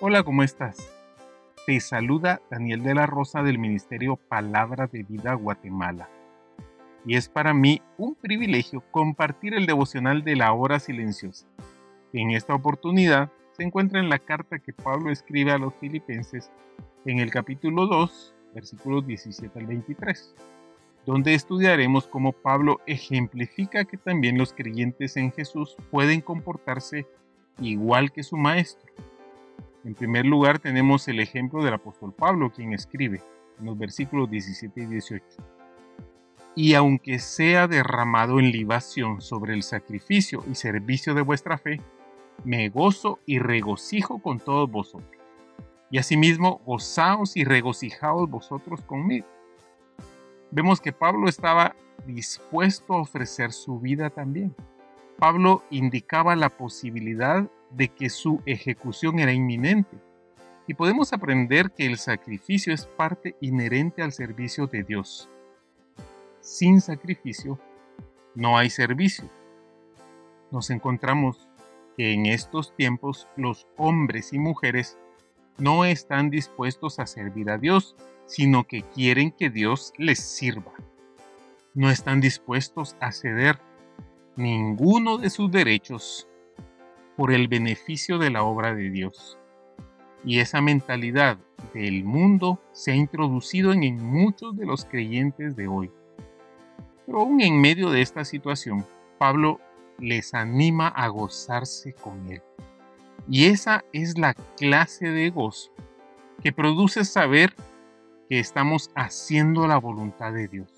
Hola, ¿cómo estás? Te saluda Daniel de la Rosa del Ministerio Palabra de Vida Guatemala. Y es para mí un privilegio compartir el devocional de la hora silenciosa. En esta oportunidad se encuentra en la carta que Pablo escribe a los filipenses en el capítulo 2, versículos 17 al 23, donde estudiaremos cómo Pablo ejemplifica que también los creyentes en Jesús pueden comportarse igual que su Maestro en primer lugar tenemos el ejemplo del apóstol Pablo, quien escribe en los versículos 17 y 18. Y aunque sea derramado en libación sobre el sacrificio y servicio de vuestra fe, me gozo y regocijo con todos vosotros. Y asimismo, gozaos y regocijaos vosotros conmigo. Vemos que Pablo estaba dispuesto a ofrecer su vida también. Pablo indicaba la posibilidad de que su ejecución era inminente. Y podemos aprender que el sacrificio es parte inherente al servicio de Dios. Sin sacrificio no hay servicio. Nos encontramos que en estos tiempos los hombres y mujeres no están dispuestos a servir a Dios, sino que quieren que Dios les sirva. No están dispuestos a ceder ninguno de sus derechos por el beneficio de la obra de Dios. Y esa mentalidad del mundo se ha introducido en muchos de los creyentes de hoy. Pero aún en medio de esta situación, Pablo les anima a gozarse con él. Y esa es la clase de gozo que produce saber que estamos haciendo la voluntad de Dios.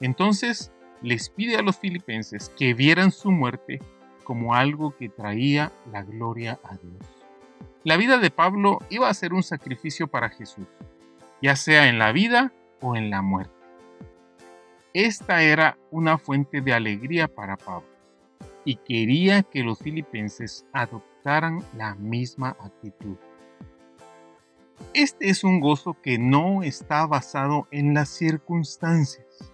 Entonces les pide a los filipenses que vieran su muerte como algo que traía la gloria a Dios. La vida de Pablo iba a ser un sacrificio para Jesús, ya sea en la vida o en la muerte. Esta era una fuente de alegría para Pablo y quería que los filipenses adoptaran la misma actitud. Este es un gozo que no está basado en las circunstancias,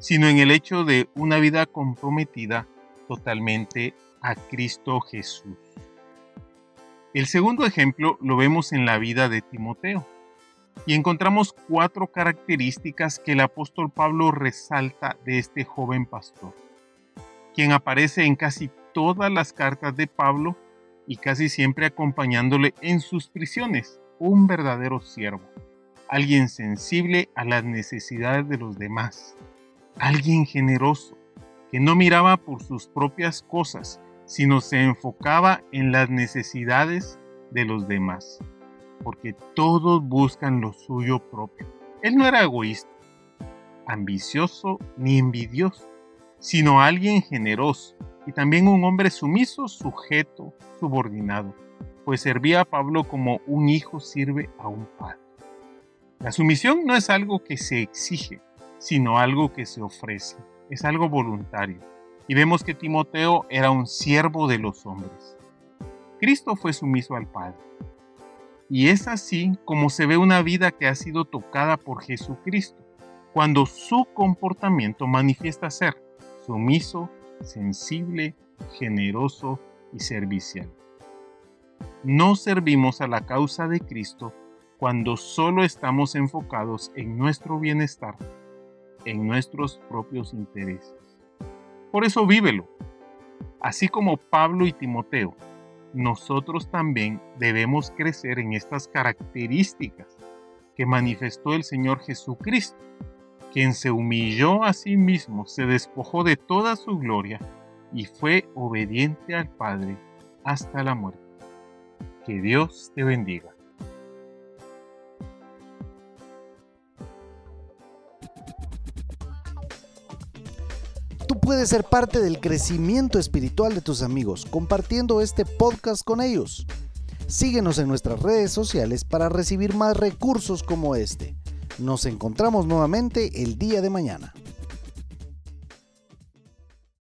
sino en el hecho de una vida comprometida totalmente a Cristo Jesús. El segundo ejemplo lo vemos en la vida de Timoteo y encontramos cuatro características que el apóstol Pablo resalta de este joven pastor, quien aparece en casi todas las cartas de Pablo y casi siempre acompañándole en sus prisiones, un verdadero siervo, alguien sensible a las necesidades de los demás, alguien generoso, que no miraba por sus propias cosas, sino se enfocaba en las necesidades de los demás, porque todos buscan lo suyo propio. Él no era egoísta, ambicioso ni envidioso, sino alguien generoso y también un hombre sumiso, sujeto, subordinado, pues servía a Pablo como un hijo sirve a un padre. La sumisión no es algo que se exige, sino algo que se ofrece, es algo voluntario y vemos que Timoteo era un siervo de los hombres. Cristo fue sumiso al Padre. Y es así como se ve una vida que ha sido tocada por Jesucristo, cuando su comportamiento manifiesta ser sumiso, sensible, generoso y servicial. No servimos a la causa de Cristo cuando solo estamos enfocados en nuestro bienestar, en nuestros propios intereses. Por eso vívelo. Así como Pablo y Timoteo, nosotros también debemos crecer en estas características que manifestó el Señor Jesucristo, quien se humilló a sí mismo, se despojó de toda su gloria y fue obediente al Padre hasta la muerte. Que Dios te bendiga. Puedes ser parte del crecimiento espiritual de tus amigos compartiendo este podcast con ellos. Síguenos en nuestras redes sociales para recibir más recursos como este. Nos encontramos nuevamente el día de mañana.